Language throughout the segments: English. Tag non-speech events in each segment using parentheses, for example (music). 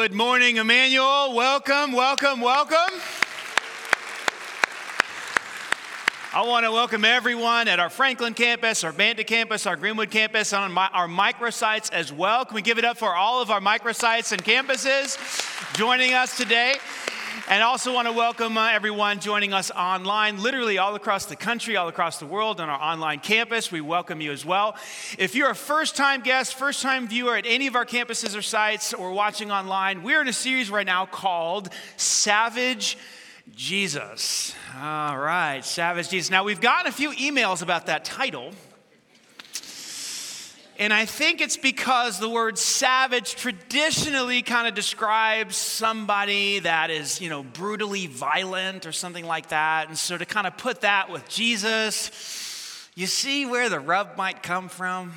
Good morning, Emmanuel. Welcome, welcome, welcome. I want to welcome everyone at our Franklin campus, our Banta campus, our Greenwood campus, on my, our microsites as well. Can we give it up for all of our microsites and campuses joining us today? And also want to welcome uh, everyone joining us online, literally all across the country, all across the world on our online campus. We welcome you as well. If you're a first time guest, first time viewer at any of our campuses or sites or watching online, we're in a series right now called Savage Jesus. All right, Savage Jesus. Now, we've gotten a few emails about that title. And I think it's because the word savage traditionally kind of describes somebody that is, you know, brutally violent or something like that. And so to kind of put that with Jesus, you see where the rub might come from?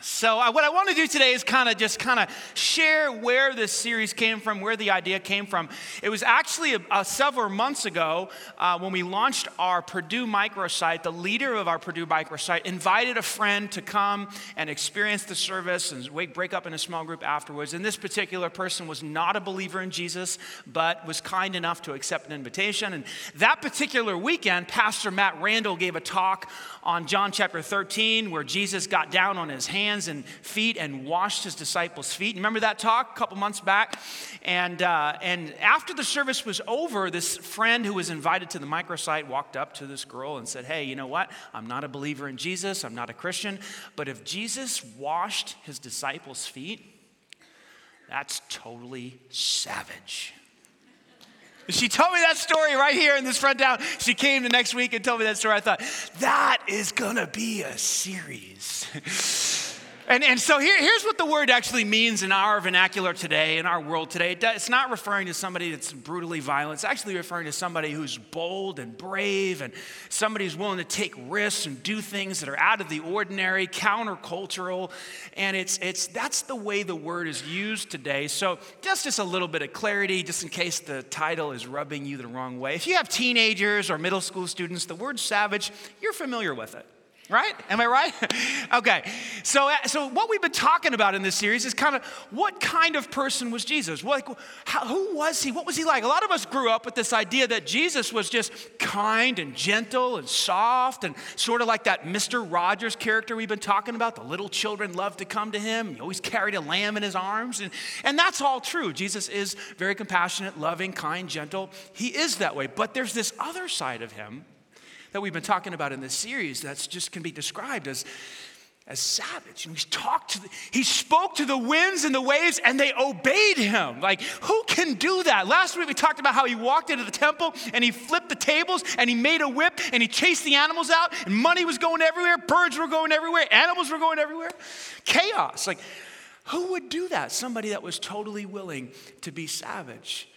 So, uh, what I want to do today is kind of just kind of share where this series came from, where the idea came from. It was actually a, a several months ago uh, when we launched our Purdue microsite. The leader of our Purdue microsite invited a friend to come and experience the service and wait, break up in a small group afterwards. And this particular person was not a believer in Jesus, but was kind enough to accept an invitation. And that particular weekend, Pastor Matt Randall gave a talk on John chapter 13 where Jesus got down on his hands and feet and washed his disciples' feet. Remember that talk a couple months back? And, uh, and after the service was over, this friend who was invited to the microsite walked up to this girl and said, Hey, you know what? I'm not a believer in Jesus, I'm not a Christian, but if Jesus washed his disciples' feet, that's totally savage. She told me that story right here in this front down. She came the next week and told me that story. I thought, that is gonna be a series. (laughs) And, and so here, here's what the word actually means in our vernacular today, in our world today. It's not referring to somebody that's brutally violent. It's actually referring to somebody who's bold and brave and somebody who's willing to take risks and do things that are out of the ordinary, countercultural. And it's, it's, that's the way the word is used today. So just, just a little bit of clarity, just in case the title is rubbing you the wrong way. If you have teenagers or middle school students, the word savage, you're familiar with it right? Am I right? (laughs) okay. So, uh, so what we've been talking about in this series is kind of what kind of person was Jesus? Like, how, who was he? What was he like? A lot of us grew up with this idea that Jesus was just kind and gentle and soft and sort of like that Mr. Rogers character we've been talking about. The little children loved to come to him. He always carried a lamb in his arms. And, and that's all true. Jesus is very compassionate, loving, kind, gentle. He is that way. But there's this other side of him that we've been talking about in this series that's just can be described as, as savage. And he talked to the, he spoke to the winds and the waves and they obeyed him. Like, who can do that? Last week we talked about how he walked into the temple and he flipped the tables and he made a whip and he chased the animals out and money was going everywhere, birds were going everywhere, animals were going everywhere. Chaos. Like, who would do that? Somebody that was totally willing to be savage.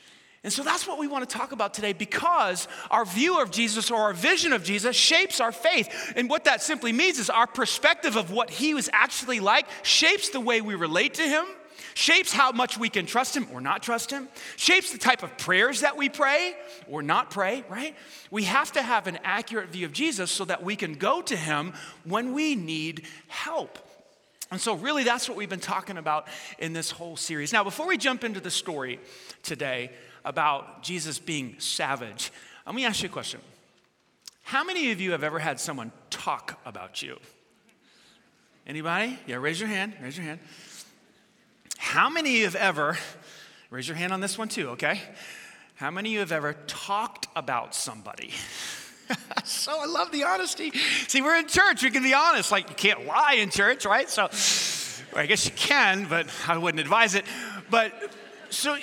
And so that's what we want to talk about today because our view of Jesus or our vision of Jesus shapes our faith. And what that simply means is our perspective of what he was actually like shapes the way we relate to him, shapes how much we can trust him or not trust him, shapes the type of prayers that we pray or not pray, right? We have to have an accurate view of Jesus so that we can go to him when we need help. And so, really, that's what we've been talking about in this whole series. Now, before we jump into the story today, about Jesus being savage. Let me ask you a question. How many of you have ever had someone talk about you? Anybody? Yeah, raise your hand. Raise your hand. How many of you have ever, raise your hand on this one too, okay? How many of you have ever talked about somebody? (laughs) so I love the honesty. See, we're in church. We can be honest. Like, you can't lie in church, right? So, I guess you can, but I wouldn't advise it. But so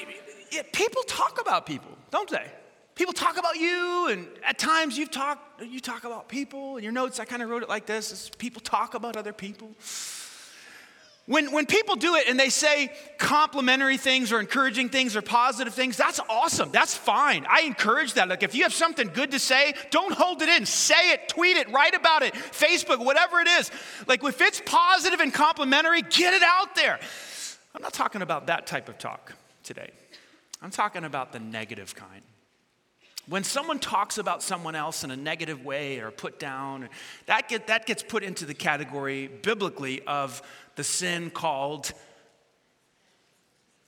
yeah, people talk about people, don't they? People talk about you, and at times you've talked, you talk about people. In your notes, I kind of wrote it like this: people talk about other people. When, when people do it and they say complimentary things or encouraging things or positive things, that's awesome. That's fine. I encourage that. Like, if you have something good to say, don't hold it in. Say it, tweet it, write about it, Facebook, whatever it is. Like, if it's positive and complimentary, get it out there. I'm not talking about that type of talk today. I'm talking about the negative kind. When someone talks about someone else in a negative way or put down, that, get, that gets put into the category biblically of the sin called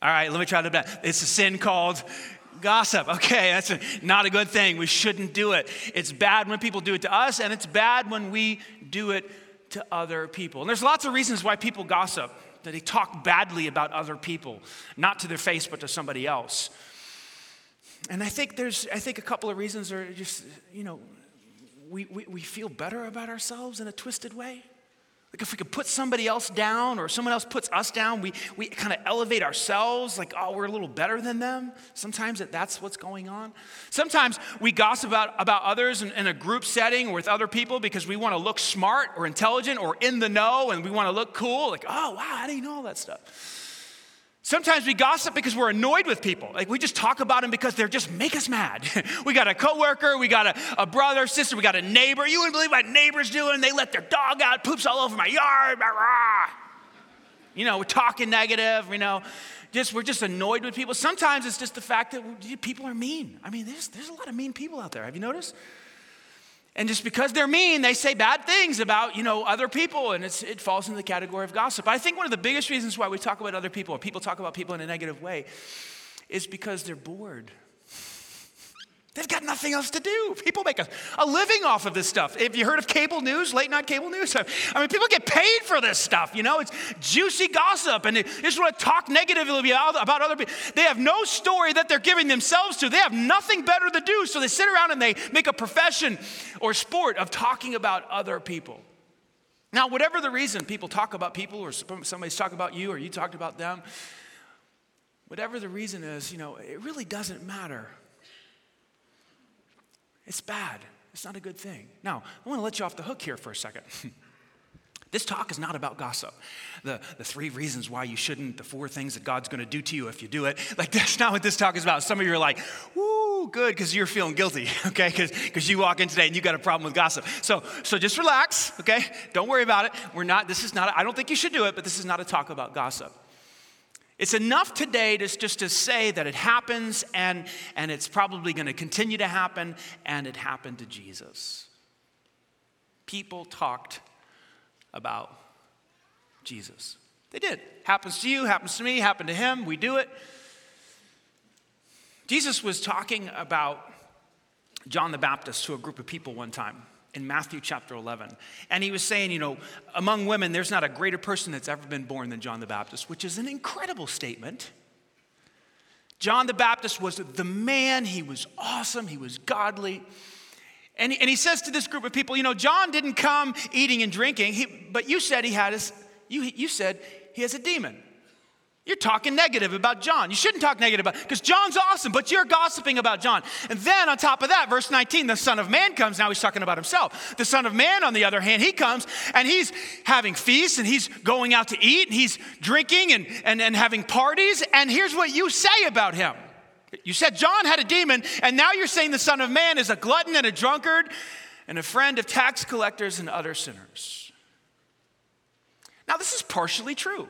All right, let me try to. It's a sin called gossip. Okay, that's a, not a good thing. We shouldn't do it. It's bad when people do it to us, and it's bad when we do it to other people. And there's lots of reasons why people gossip, they talk badly about other people, not to their face, but to somebody else. And I think there's, I think a couple of reasons are just, you know, we, we, we feel better about ourselves in a twisted way. Like if we could put somebody else down or someone else puts us down, we, we kind of elevate ourselves like, oh, we're a little better than them. Sometimes that's what's going on. Sometimes we gossip about, about others in, in a group setting or with other people because we want to look smart or intelligent or in the know and we want to look cool. Like, oh, wow, how do you know all that stuff? Sometimes we gossip because we're annoyed with people. Like we just talk about them because they're just make us mad. (laughs) we got a coworker, we got a, a, brother, sister, we got a neighbor. You wouldn't believe what neighbor's doing. They let their dog out, poops all over my yard. You know, we're talking negative, you know. Just we're just annoyed with people. Sometimes it's just the fact that people are mean. I mean, there's, there's a lot of mean people out there. Have you noticed? And just because they're mean, they say bad things about, you know, other people, and it falls into the category of gossip. I think one of the biggest reasons why we talk about other people, or people talk about people in a negative way, is because they're bored. They've got nothing else to do. People make a, a living off of this stuff. Have you heard of cable news, late night cable news? (laughs) I mean, people get paid for this stuff, you know? It's juicy gossip, and they just want to talk negatively about other people. They have no story that they're giving themselves to. They have nothing better to do, so they sit around and they make a profession or sport of talking about other people. Now, whatever the reason people talk about people, or somebody's talking about you, or you talked about them, whatever the reason is, you know, it really doesn't matter it's bad. It's not a good thing. Now, I want to let you off the hook here for a second. (laughs) This talk is not about gossip. The, the three reasons why you shouldn't, the four things that God's going to do to you if you do it. (laughs) Like, that's not what this talk is about. Some of you are like, woo, good, because you're feeling guilty, (laughs) okay? Because you walk in today and you got a problem with gossip. So, so just relax, okay? Don't worry about it. We're not, this is not, I don't think you should do it, but this is not a talk about gossip. It's enough today to, just to say that it happens and, and it's probably going to continue to happen, and it happened to Jesus. People talked about Jesus. They did. Happens to you, happens to me, happened to him. We do it. Jesus was talking about John the Baptist to a group of people one time in Matthew chapter 11. And he was saying, you know, among women, there's not a greater person that's ever been born than John the Baptist, which is an incredible statement. John the Baptist was the man, he was awesome, he was godly. And he, and he says to this group of people, you know, John didn't come eating and drinking, he, but you said he had his, you, you said he has a demon. You're talking negative about John. You shouldn't talk negative about because John's awesome, but you're gossiping about John. And then on top of that, verse 19, the Son of Man comes. Now he's talking about himself. The Son of Man, on the other hand, he comes and he's having feasts and he's going out to eat and he's drinking and, and, and having parties. And here's what you say about him. You said John had a demon, and now you're saying the Son of Man is a glutton and a drunkard and a friend of tax collectors and other sinners. Now, this is partially true.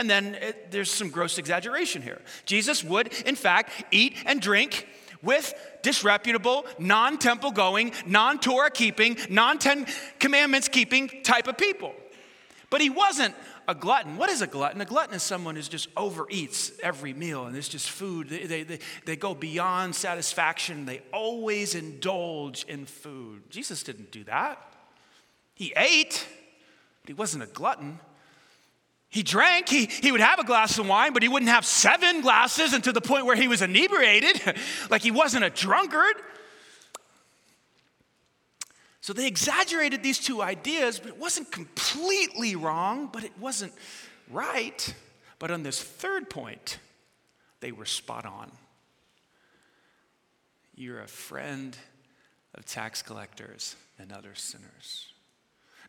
And then it, there's some gross exaggeration here. Jesus would, in fact, eat and drink with disreputable, non temple going, non Torah keeping, non Ten Commandments keeping type of people. But he wasn't a glutton. What is a glutton? A glutton is someone who just overeats every meal and it's just food. They, they, they, they go beyond satisfaction, they always indulge in food. Jesus didn't do that. He ate, but he wasn't a glutton. He drank, he, he would have a glass of wine, but he wouldn't have seven glasses and to the point where he was inebriated, (laughs) like he wasn't a drunkard. So they exaggerated these two ideas, but it wasn't completely wrong, but it wasn't right. But on this third point, they were spot on. You're a friend of tax collectors and other sinners.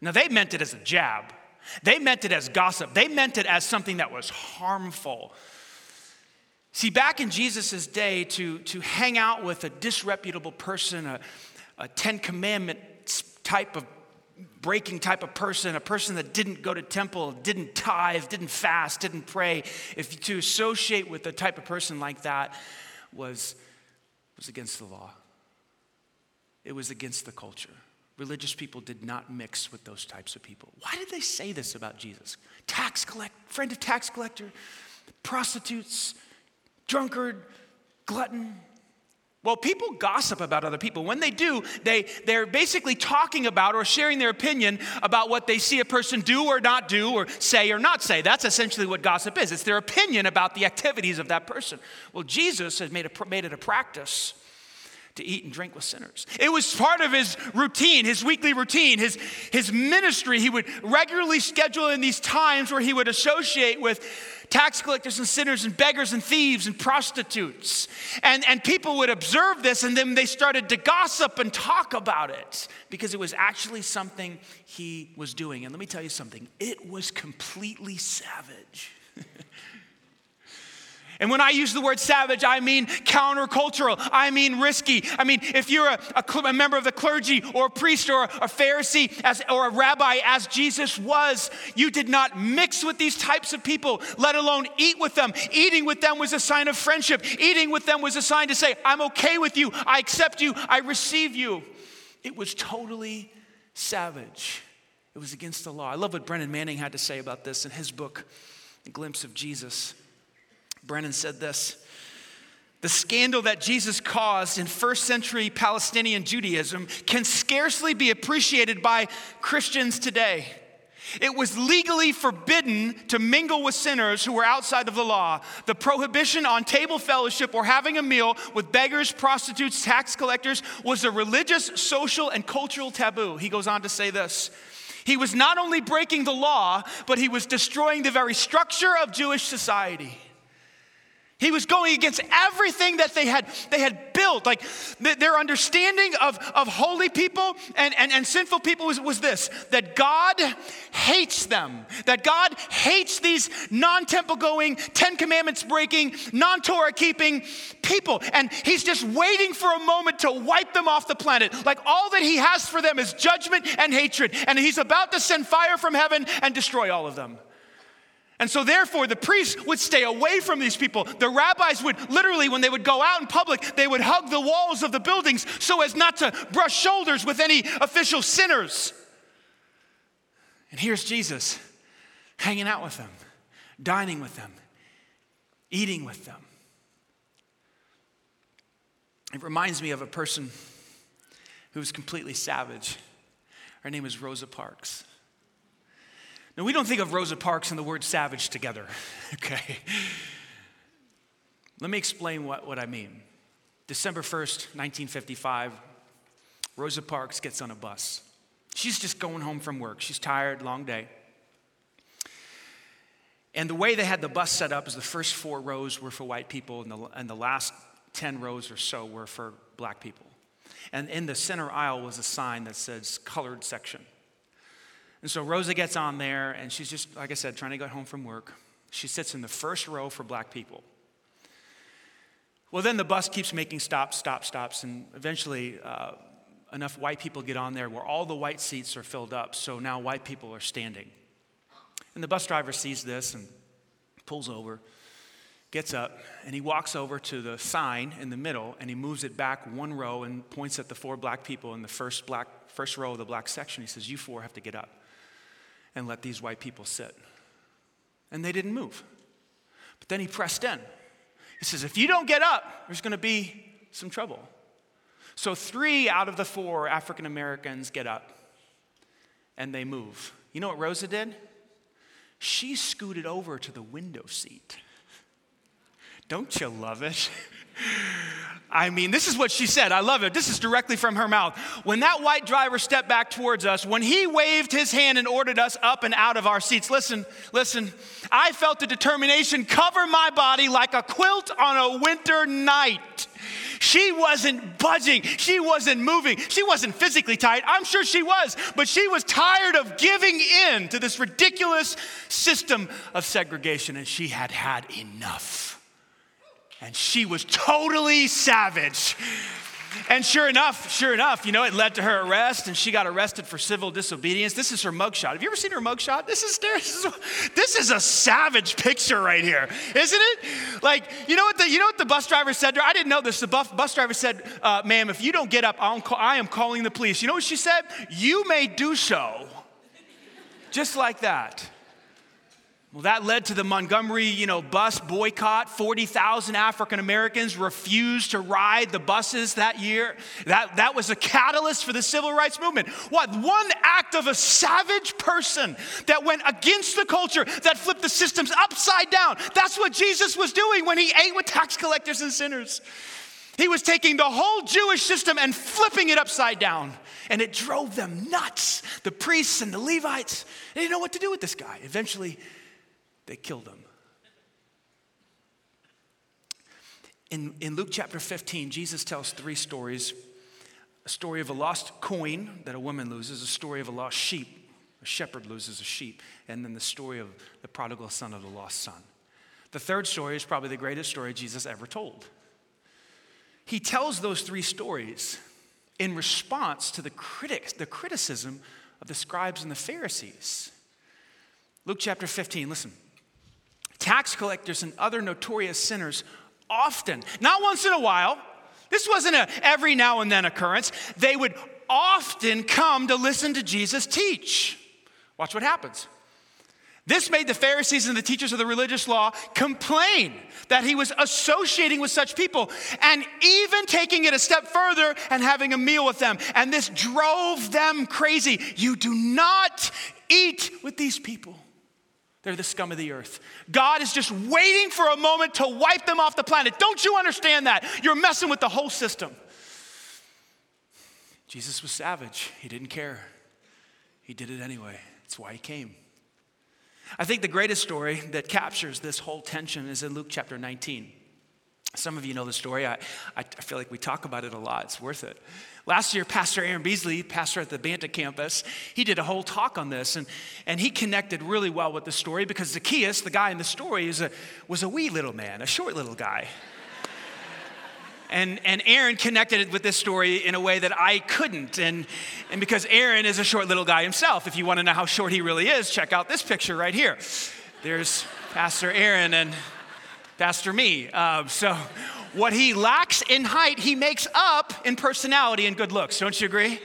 Now, they meant it as a jab. They meant it as gossip, they meant it as something that was harmful. See, back in Jesus' day, to, to hang out with a disreputable person, a, a Ten Commandment type of breaking type of person, a person that didn't go to temple, didn't tithe, didn't fast, didn't pray, if to associate with a type of person like that was, was against the law. It was against the culture religious people did not mix with those types of people. Why did they say this about Jesus? Tax collect, friend of tax collector, prostitutes, drunkard, glutton. Well, people gossip about other people. When they do, they, they're basically talking about or sharing their opinion about what they see a person do or not do, or say or not say. That's essentially what gossip is it's their opinion about the activities of that person. Well, Jesus has made, a, made it a practice to eat and drink with sinners. It was part of his routine, his weekly routine, his, his ministry. He would regularly schedule in these times where he would associate with tax collectors and sinners and beggars and thieves and prostitutes. And, and people would observe this and then they started to gossip and talk about it because it was actually something he was doing. And let me tell you something it was completely savage. (laughs) And when I use the word savage, I mean countercultural. I mean risky. I mean, if you're a, a, a member of the clergy or a priest or a Pharisee as, or a rabbi, as Jesus was, you did not mix with these types of people, let alone eat with them. Eating with them was a sign of friendship. Eating with them was a sign to say, I'm okay with you. I accept you. I receive you. It was totally savage. It was against the law. I love what Brennan Manning had to say about this in his book, A Glimpse of Jesus. Brennan said this The scandal that Jesus caused in first century Palestinian Judaism can scarcely be appreciated by Christians today. It was legally forbidden to mingle with sinners who were outside of the law. The prohibition on table fellowship or having a meal with beggars, prostitutes, tax collectors was a religious, social, and cultural taboo. He goes on to say this. He was not only breaking the law, but he was destroying the very structure of Jewish society. He was going against everything that they had, they had built. Like their understanding of, of holy people and, and, and sinful people was, was this that God hates them, that God hates these non temple going, Ten Commandments breaking, non Torah keeping people. And He's just waiting for a moment to wipe them off the planet. Like all that He has for them is judgment and hatred. And He's about to send fire from heaven and destroy all of them. And so, therefore, the priests would stay away from these people. The rabbis would literally, when they would go out in public, they would hug the walls of the buildings so as not to brush shoulders with any official sinners. And here's Jesus hanging out with them, dining with them, eating with them. It reminds me of a person who was completely savage. Her name is Rosa Parks. Now, we don't think of Rosa Parks and the word savage together, (laughs) okay? Let me explain what, what I mean. December 1st, 1955, Rosa Parks gets on a bus. She's just going home from work. She's tired, long day. And the way they had the bus set up is the first four rows were for white people, and the, and the last 10 rows or so were for black people. And in the center aisle was a sign that says colored section. And so Rosa gets on there, and she's just, like I said, trying to get home from work. She sits in the first row for black people. Well, then the bus keeps making stops, stops, stops, and eventually uh, enough white people get on there where all the white seats are filled up, so now white people are standing. And the bus driver sees this and pulls over, gets up, and he walks over to the sign in the middle and he moves it back one row and points at the four black people in the first, black, first row of the black section. He says, You four have to get up and let these white people sit. And they didn't move. But then he pressed in. He says, If you don't get up, there's going to be some trouble. So three out of the four African Americans get up and they move. You know what Rosa did? She scooted over to the window seat. Don't you love it? (laughs) I mean, this is what she said. I love it. This is directly from her mouth. When that white driver stepped back towards us, when he waved his hand and ordered us up and out of our seats, listen, listen, I felt the determination cover my body like a quilt on a winter night. She wasn't budging. She wasn't moving. She wasn't physically tired. I'm sure she was, but she was tired of giving in to this ridiculous system of segregation, and she had had enough. And she was totally savage. And sure enough, sure enough, you know, it led to her arrest, and she got arrested for civil disobedience. This is her mugshot. Have you ever seen her mugshot? This is this is, this is a savage picture right here, isn't it? Like, you know what the you know what the bus driver said to her? I didn't know this. The bus, bus driver said, uh, "Ma'am, if you don't get up, I'll call, I am calling the police." You know what she said? You may do so, just like that. Well, that led to the Montgomery, you know, bus boycott. 40,000 African Americans refused to ride the buses that year. That, that was a catalyst for the civil rights movement. What? One act of a savage person that went against the culture, that flipped the systems upside down. That's what Jesus was doing when he ate with tax collectors and sinners. He was taking the whole Jewish system and flipping it upside down. And it drove them nuts. The priests and the Levites, they didn't know what to do with this guy. Eventually, they killed him. In, in Luke chapter 15, Jesus tells three stories a story of a lost coin that a woman loses, a story of a lost sheep, a shepherd loses a sheep, and then the story of the prodigal son of the lost son. The third story is probably the greatest story Jesus ever told. He tells those three stories in response to the critics, the criticism of the scribes and the Pharisees. Luke chapter 15, listen tax collectors and other notorious sinners often, not once in a while, this wasn't a every now and then occurrence, they would often come to listen to Jesus teach. Watch what happens. This made the Pharisees and the teachers of the religious law complain that he was associating with such people and even taking it a step further and having a meal with them. And this drove them crazy. You do not eat with these people. They're the scum of the earth. God is just waiting for a moment to wipe them off the planet. Don't you understand that? You're messing with the whole system. Jesus was savage. He didn't care. He did it anyway. That's why he came. I think the greatest story that captures this whole tension is in Luke chapter 19. Some of you know the story. I, I feel like we talk about it a lot. It's worth it. Last year, Pastor Aaron Beasley, pastor at the Banta campus, he did a whole talk on this, and, and he connected really well with the story because Zacchaeus, the guy in the story, is a, was a wee little man, a short little guy. (laughs) and, and Aaron connected with this story in a way that I couldn't. And, and because Aaron is a short little guy himself, if you want to know how short he really is, check out this picture right here. There's Pastor Aaron and Pastor me. Uh, so what he lacks in height, he makes up in personality and good looks. Don't you agree?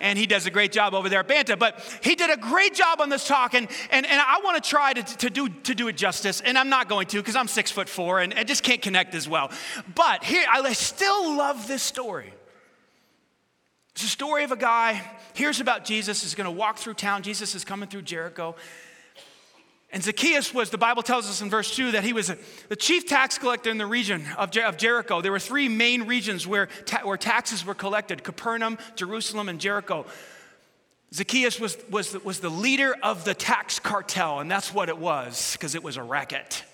and he does a great job over there at Banta. But he did a great job on this talk, and, and, and I want to try to, to, do, to do it justice, and I'm not going to because I'm six foot four and I just can't connect as well. But here, I still love this story. It's a story of a guy, hears about Jesus, is going to walk through town. Jesus is coming through Jericho. And Zacchaeus was, the Bible tells us in verse 2 that he was the chief tax collector in the region of, Jer- of Jericho. There were three main regions where, ta- where taxes were collected Capernaum, Jerusalem, and Jericho. Zacchaeus was, was, was the leader of the tax cartel, and that's what it was, because it was a racket.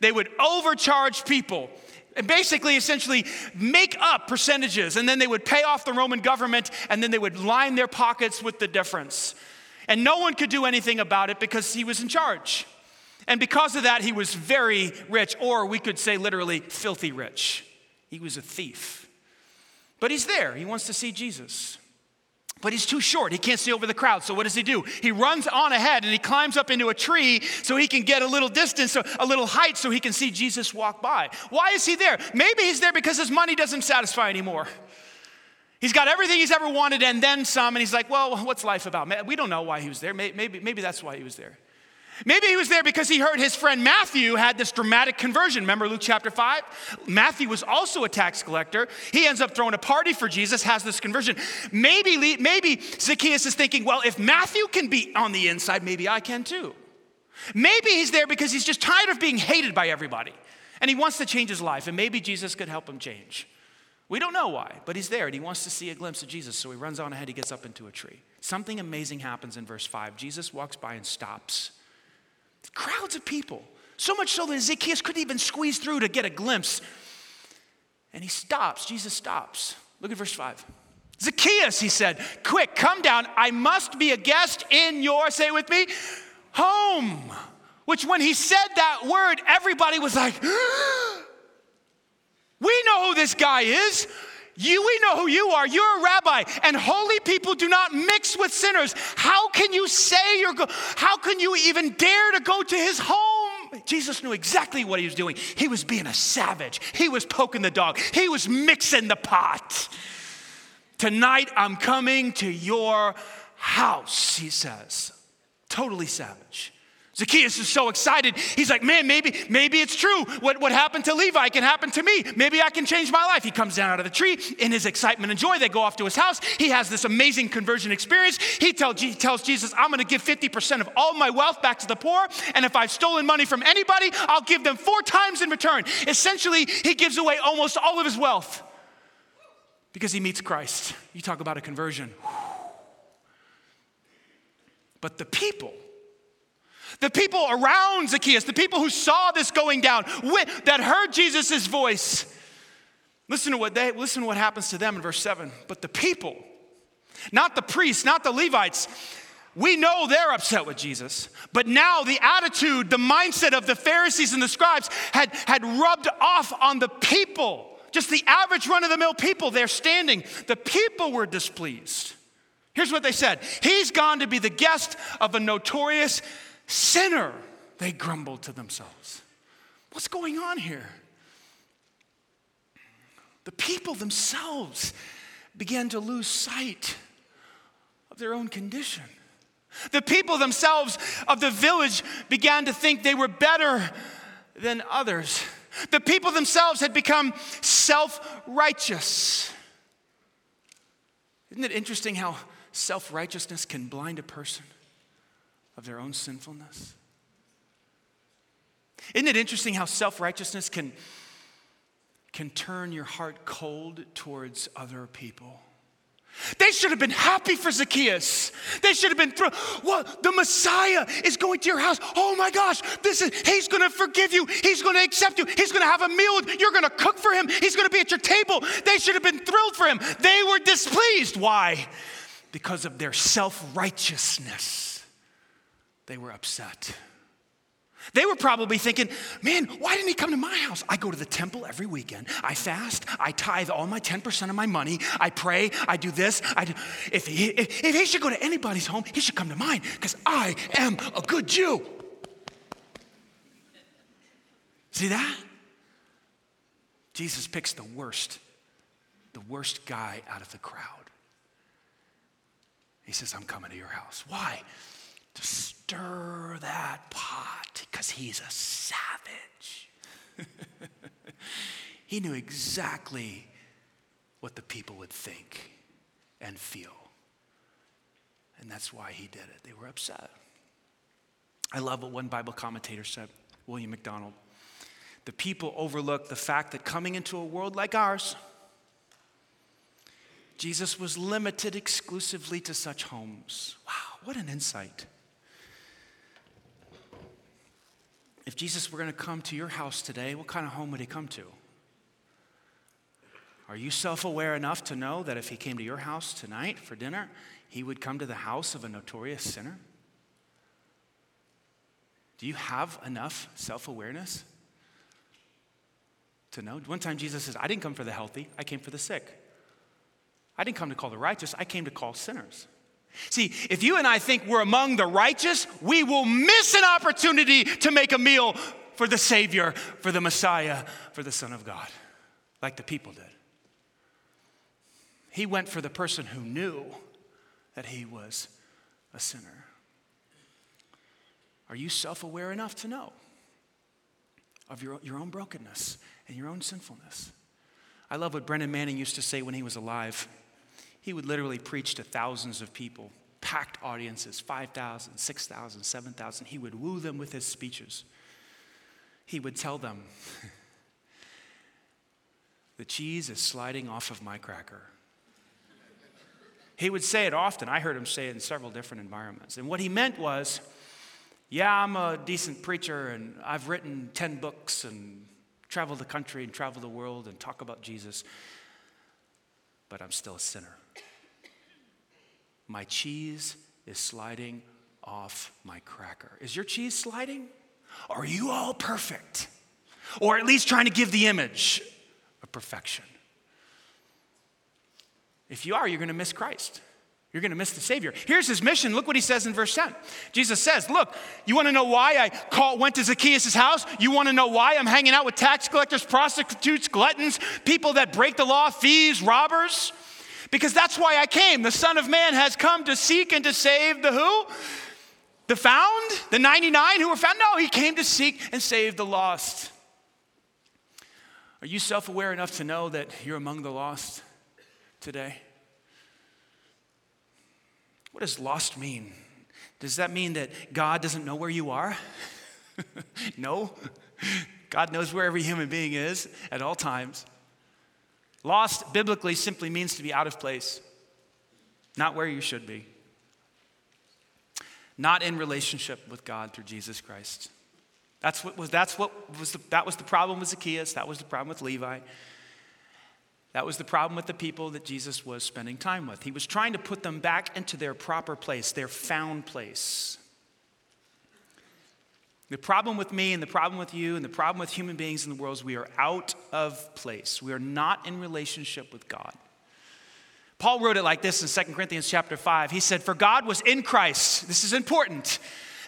They would overcharge people and basically, essentially, make up percentages, and then they would pay off the Roman government, and then they would line their pockets with the difference. And no one could do anything about it because he was in charge. And because of that, he was very rich, or we could say literally, filthy rich. He was a thief. But he's there. He wants to see Jesus. But he's too short. He can't see over the crowd. So what does he do? He runs on ahead and he climbs up into a tree so he can get a little distance, a little height, so he can see Jesus walk by. Why is he there? Maybe he's there because his money doesn't satisfy anymore. He's got everything he's ever wanted and then some, and he's like, well, what's life about? We don't know why he was there. Maybe, maybe that's why he was there. Maybe he was there because he heard his friend Matthew had this dramatic conversion. Remember Luke chapter 5? Matthew was also a tax collector. He ends up throwing a party for Jesus, has this conversion. Maybe, maybe Zacchaeus is thinking, well, if Matthew can be on the inside, maybe I can too. Maybe he's there because he's just tired of being hated by everybody and he wants to change his life, and maybe Jesus could help him change. We don't know why, but he's there and he wants to see a glimpse of Jesus. So he runs on ahead, he gets up into a tree. Something amazing happens in verse 5. Jesus walks by and stops. Crowds of people, so much so that Zacchaeus couldn't even squeeze through to get a glimpse. And he stops. Jesus stops. Look at verse 5. Zacchaeus, he said, quick, come down. I must be a guest in your, say with me, home. Which, when he said that word, everybody was like, (gasps) We know who this guy is. You, we know who you are. You're a rabbi, and holy people do not mix with sinners. How can you say you're go- How can you even dare to go to his home? Jesus knew exactly what he was doing. He was being a savage. He was poking the dog. He was mixing the pot. Tonight I'm coming to your house, he says. Totally savage. Zacchaeus is so excited. He's like, man, maybe, maybe it's true. What, what happened to Levi can happen to me. Maybe I can change my life. He comes down out of the tree in his excitement and joy. They go off to his house. He has this amazing conversion experience. He, tell, he tells Jesus, I'm going to give 50% of all my wealth back to the poor. And if I've stolen money from anybody, I'll give them four times in return. Essentially, he gives away almost all of his wealth because he meets Christ. You talk about a conversion. But the people, the people around Zacchaeus, the people who saw this going down, that heard Jesus' voice, listen to what they listen to what happens to them in verse 7. But the people, not the priests, not the Levites, we know they're upset with Jesus, but now the attitude, the mindset of the Pharisees and the scribes had, had rubbed off on the people. Just the average run of the mill people there standing. The people were displeased. Here's what they said He's gone to be the guest of a notorious sinner, they grumbled to themselves. What's going on here? The people themselves began to lose sight of their own condition. The people themselves of the village began to think they were better than others. The people themselves had become self righteous. Isn't it interesting how self righteousness can blind a person? Of their own sinfulness? Isn't it interesting how self righteousness can, can turn your heart cold towards other people? They should have been happy for Zacchaeus. They should have been thrilled. Well, the Messiah is going to your house. Oh my gosh, this is he's going to forgive you. He's going to accept you. He's going to have a meal. with, You're going to cook for him. He's going to be at your table. They should have been thrilled for him. They were displeased. Why? Because of their self-righteousness they were upset. They were probably thinking, man, why didn't he come to my house? I go to the temple every weekend. I fast. I tithe all my 10% of my money. I pray. I do this. I do. If, he, if, if he should go to anybody's home, he should come to mine because I am a good Jew. See that? Jesus picks the worst, the worst guy out of the crowd. He says, I'm coming to your house. Why? To stir that pot because he's a savage. (laughs) he knew exactly what the people would think and feel. And that's why he did it. They were upset. I love what one Bible commentator said, William MacDonald. The people overlooked the fact that coming into a world like ours, Jesus was limited exclusively to such homes. Wow, what an insight. If Jesus were going to come to your house today, what kind of home would he come to? Are you self aware enough to know that if he came to your house tonight for dinner, he would come to the house of a notorious sinner? Do you have enough self awareness to know? One time Jesus says, I didn't come for the healthy, I came for the sick. I didn't come to call the righteous, I came to call sinners. See, if you and I think we're among the righteous, we will miss an opportunity to make a meal for the Savior, for the Messiah, for the Son of God, like the people did. He went for the person who knew that he was a sinner. Are you self aware enough to know of your, your own brokenness and your own sinfulness? I love what Brennan Manning used to say when he was alive. He would literally preach to thousands of people, packed audiences 5,000, 6,000, 7,000. He would woo them with his speeches. He would tell them, (laughs) The cheese is sliding off of my cracker. He would say it often. I heard him say it in several different environments. And what he meant was, yeah, I'm a decent preacher and I've written 10 books and traveled the country and traveled the world and talk about Jesus, but I'm still a sinner. My cheese is sliding off my cracker. Is your cheese sliding? Are you all perfect? Or at least trying to give the image of perfection? If you are, you're going to miss Christ. You're going to miss the Savior. Here's his mission. Look what he says in verse 10. Jesus says, Look, you want to know why I call, went to Zacchaeus' house? You want to know why I'm hanging out with tax collectors, prostitutes, gluttons, people that break the law, thieves, robbers? Because that's why I came. The Son of Man has come to seek and to save the who? The found, the 99 who were found? No, he came to seek and save the lost. Are you self aware enough to know that you're among the lost today? What does lost mean? Does that mean that God doesn't know where you are? (laughs) no. God knows where every human being is at all times. Lost biblically simply means to be out of place, not where you should be, not in relationship with God through Jesus Christ. That's what was, that's what was the, that was the problem with Zacchaeus. That was the problem with Levi. That was the problem with the people that Jesus was spending time with. He was trying to put them back into their proper place, their found place. The problem with me and the problem with you and the problem with human beings in the world is we are out of place. We are not in relationship with God. Paul wrote it like this in 2 Corinthians chapter 5. He said, For God was in Christ. This is important.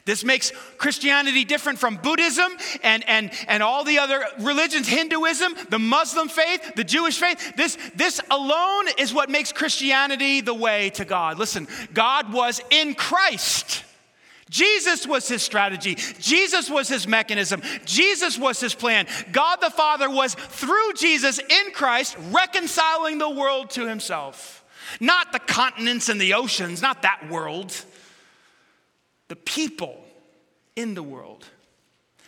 This makes Christianity different from Buddhism and, and, and all the other religions, Hinduism, the Muslim faith, the Jewish faith. This, this alone is what makes Christianity the way to God. Listen, God was in Christ. Jesus was his strategy. Jesus was his mechanism. Jesus was his plan. God the Father was through Jesus in Christ reconciling the world to himself. Not the continents and the oceans, not that world the people in the world,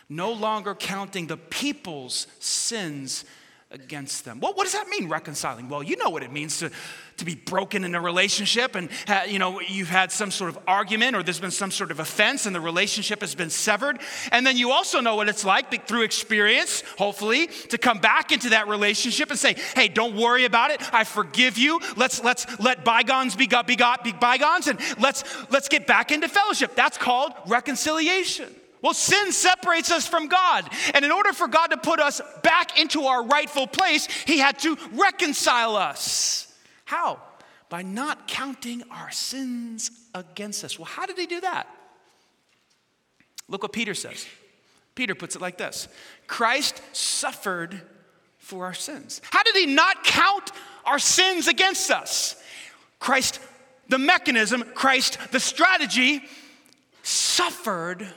no longer counting the people's sins against them. What, what does that mean, reconciling? Well, you know what it means to, to be broken in a relationship and, ha, you know, you've had some sort of argument or there's been some sort of offense and the relationship has been severed. And then you also know what it's like through experience, hopefully, to come back into that relationship and say, hey, don't worry about it. I forgive you. Let's, let's let bygones be, be, got, be bygones and let's, let's get back into fellowship. That's called reconciliation. Well, sin separates us from God. And in order for God to put us back into our rightful place, He had to reconcile us. How? By not counting our sins against us. Well, how did He do that? Look what Peter says. Peter puts it like this Christ suffered for our sins. How did He not count our sins against us? Christ, the mechanism, Christ, the strategy, suffered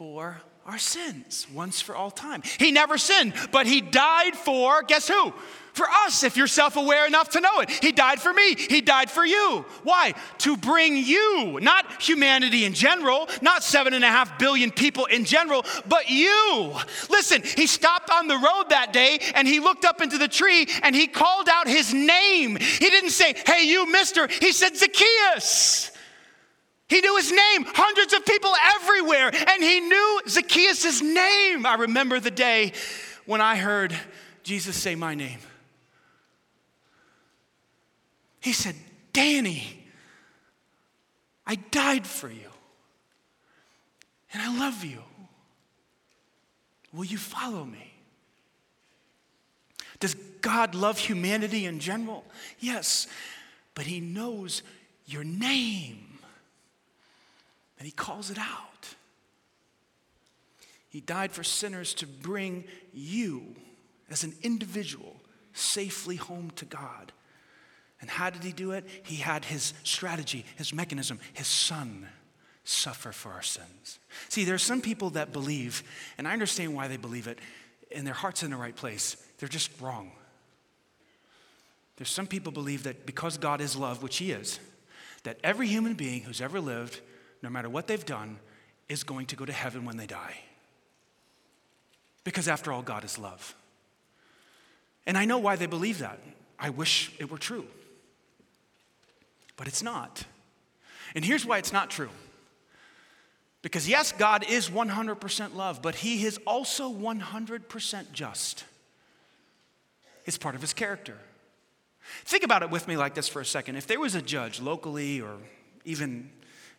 for our sins once for all time. He never sinned, but he died for, guess who? For us, if you're self aware enough to know it. He died for me. He died for you. Why? To bring you, not humanity in general, not seven and a half billion people in general, but you. Listen, he stopped on the road that day and he looked up into the tree and he called out his name. He didn't say, Hey, you, mister. He said, Zacchaeus. He knew his name, hundreds of people everywhere, and he knew Zacchaeus' name. I remember the day when I heard Jesus say my name. He said, Danny, I died for you, and I love you. Will you follow me? Does God love humanity in general? Yes, but He knows your name. And he calls it out. He died for sinners to bring you as an individual safely home to God. And how did he do it? He had his strategy, his mechanism, his son suffer for our sins. See, there are some people that believe, and I understand why they believe it, and their heart's in the right place. They're just wrong. There's some people believe that because God is love, which he is, that every human being who's ever lived no matter what they've done, is going to go to heaven when they die. Because after all, God is love. And I know why they believe that. I wish it were true. But it's not. And here's why it's not true. Because yes, God is 100% love, but He is also 100% just. It's part of His character. Think about it with me like this for a second. If there was a judge locally or even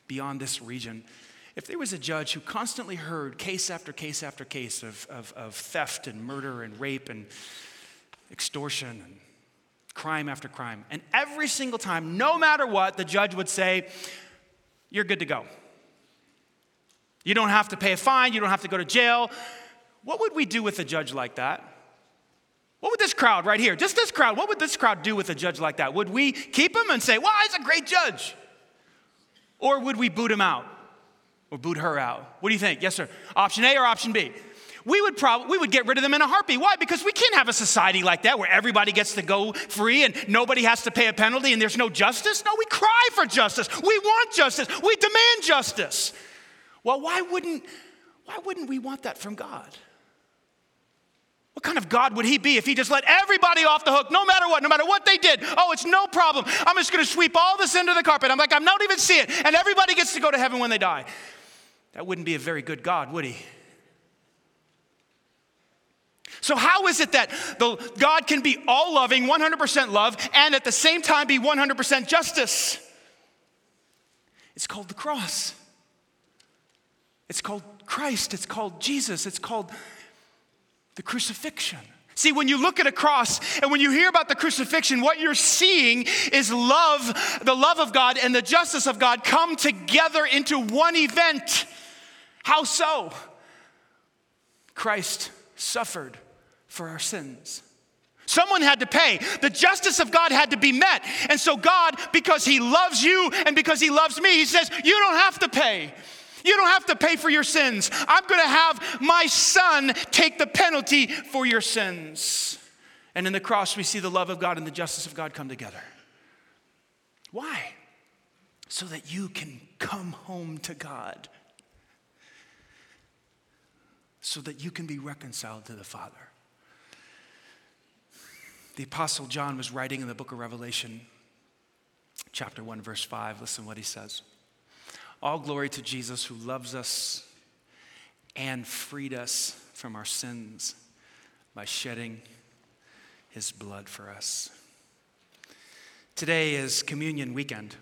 beyond this region, if there was a judge who constantly heard case after case after case of, of, of theft and murder and rape and extortion and crime after crime, and every single time, no matter what, the judge would say, You're good to go. You don't have to pay a fine, you don't have to go to jail. What would we do with a judge like that? What would this crowd right here, just this crowd, what would this crowd do with a judge like that? Would we keep him and say, Well, he's a great judge? Or would we boot him out? or boot her out? What do you think? Yes, sir. Option A or option B? We would probably we would get rid of them in a heartbeat. Why? Because we can't have a society like that where everybody gets to go free and nobody has to pay a penalty and there's no justice. No, we cry for justice. We want justice. We demand justice. Well, why wouldn't why wouldn't we want that from God? Kind of God would he be if he just let everybody off the hook, no matter what, no matter what they did? Oh, it's no problem. I'm just going to sweep all this under the carpet. I'm like, I'm not even seeing it. And everybody gets to go to heaven when they die. That wouldn't be a very good God, would he? So, how is it that the, God can be all loving, 100% love, and at the same time be 100% justice? It's called the cross. It's called Christ. It's called Jesus. It's called the crucifixion. See, when you look at a cross and when you hear about the crucifixion, what you're seeing is love, the love of God and the justice of God come together into one event. How so? Christ suffered for our sins. Someone had to pay. The justice of God had to be met. And so, God, because He loves you and because He loves me, He says, You don't have to pay. You don't have to pay for your sins. I'm going to have my son take the penalty for your sins. And in the cross, we see the love of God and the justice of God come together. Why? So that you can come home to God, so that you can be reconciled to the Father. The Apostle John was writing in the book of Revelation, chapter 1, verse 5. Listen what he says. All glory to Jesus who loves us and freed us from our sins by shedding his blood for us. Today is communion weekend.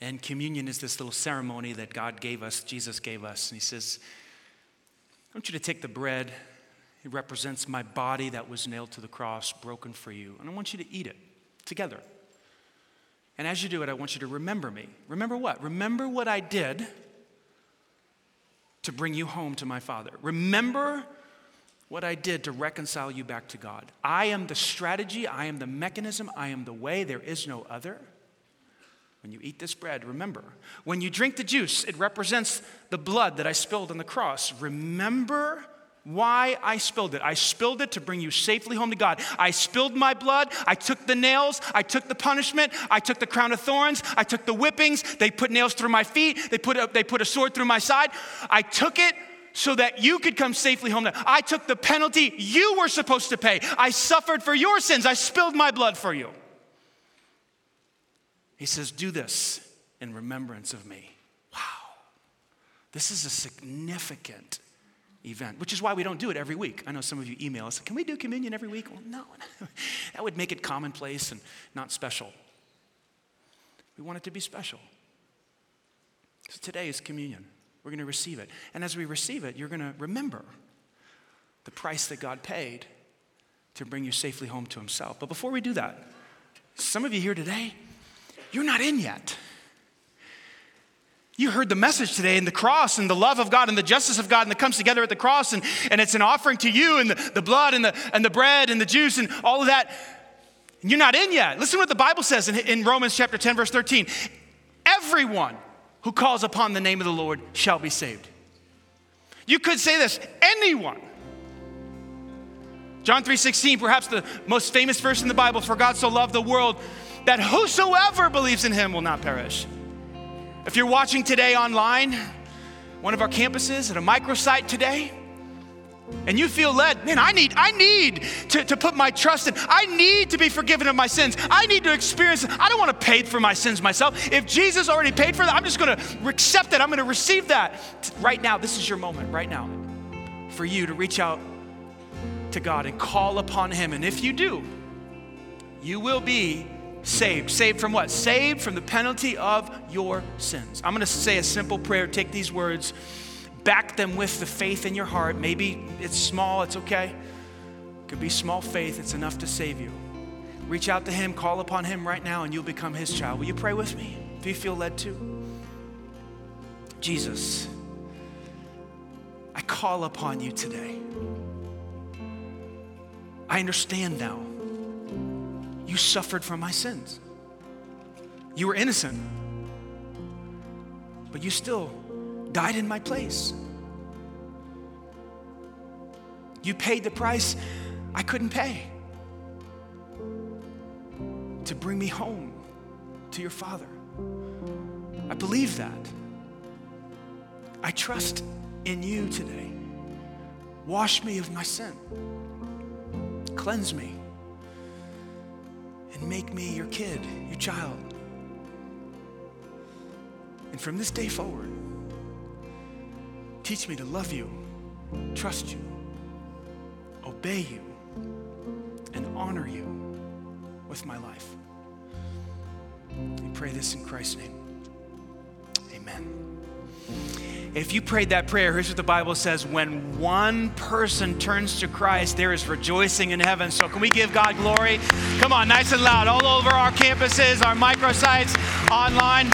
And communion is this little ceremony that God gave us, Jesus gave us. And he says, I want you to take the bread. It represents my body that was nailed to the cross, broken for you. And I want you to eat it together. And as you do it, I want you to remember me. Remember what? Remember what I did to bring you home to my Father. Remember what I did to reconcile you back to God. I am the strategy, I am the mechanism, I am the way, there is no other. When you eat this bread, remember. When you drink the juice, it represents the blood that I spilled on the cross. Remember why I spilled it. I spilled it to bring you safely home to God. I spilled my blood. I took the nails. I took the punishment. I took the crown of thorns. I took the whippings. They put nails through my feet. They put a, they put a sword through my side. I took it so that you could come safely home. I took the penalty you were supposed to pay. I suffered for your sins. I spilled my blood for you. He says, Do this in remembrance of me. Wow. This is a significant event, which is why we don't do it every week. I know some of you email us, can we do communion every week? Well, no, (laughs) that would make it commonplace and not special. We want it to be special. So today is communion. We're going to receive it. And as we receive it, you're going to remember the price that God paid to bring you safely home to Himself. But before we do that, some of you here today, you're not in yet. You heard the message today and the cross and the love of God and the justice of God and that comes together at the cross and, and it's an offering to you and the, the blood and the, and the bread and the juice and all of that. And you're not in yet. Listen to what the Bible says in, in Romans chapter 10, verse 13. Everyone who calls upon the name of the Lord shall be saved. You could say this, anyone. John 3:16, perhaps the most famous verse in the Bible, for God so loved the world that whosoever believes in him will not perish if you're watching today online, one of our campuses at a microsite today, and you feel led, man, I need, I need to, to put my trust in. I need to be forgiven of my sins. I need to experience I don't want to pay for my sins myself. If Jesus already paid for that, I'm just going to accept it. I'm going to receive that. Right now, this is your moment, right now, for you to reach out to God and call upon Him. And if you do, you will be saved. Saved from what? Saved from the penalty of your sins. I'm going to say a simple prayer. Take these words, back them with the faith in your heart. Maybe it's small, it's okay. It could be small faith, it's enough to save you. Reach out to Him, call upon Him right now, and you'll become His child. Will you pray with me if you feel led to? Jesus, I call upon you today. I understand now you suffered for my sins. You were innocent. but you still died in my place. You paid the price I couldn't pay to bring me home to your Father. I believe that. I trust in you today. Wash me of my sin, cleanse me, and make me your kid, your child. And from this day forward, teach me to love you, trust you, obey you, and honor you with my life. I pray this in Christ's name. Amen. If you prayed that prayer, here's what the Bible says when one person turns to Christ, there is rejoicing in heaven. So, can we give God glory? Come on, nice and loud, all over our campuses, our microsites, online.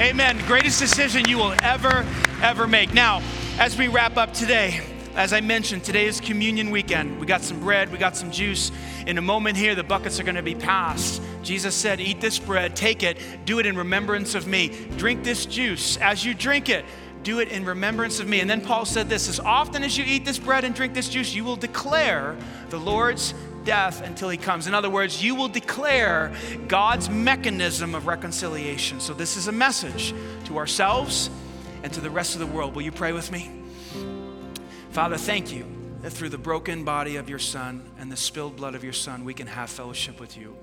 Amen. Greatest decision you will ever, ever make. Now, as we wrap up today, as I mentioned, today is communion weekend. We got some bread, we got some juice. In a moment here, the buckets are going to be passed. Jesus said, Eat this bread, take it, do it in remembrance of me. Drink this juice. As you drink it, do it in remembrance of me. And then Paul said this as often as you eat this bread and drink this juice, you will declare the Lord's death until he comes. In other words, you will declare God's mechanism of reconciliation. So, this is a message to ourselves and to the rest of the world. Will you pray with me? Father, thank you that through the broken body of your Son and the spilled blood of your Son, we can have fellowship with you.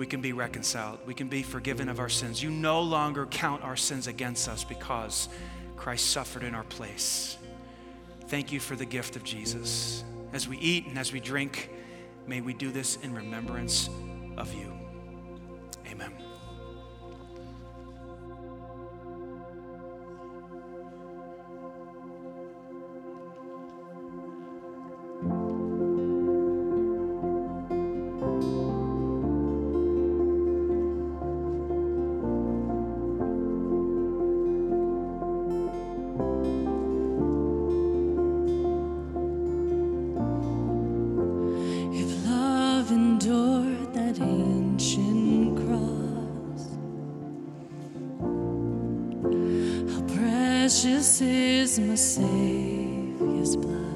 We can be reconciled. We can be forgiven of our sins. You no longer count our sins against us because Christ suffered in our place. Thank you for the gift of Jesus. As we eat and as we drink, may we do this in remembrance of you. Amen. Joy could you see?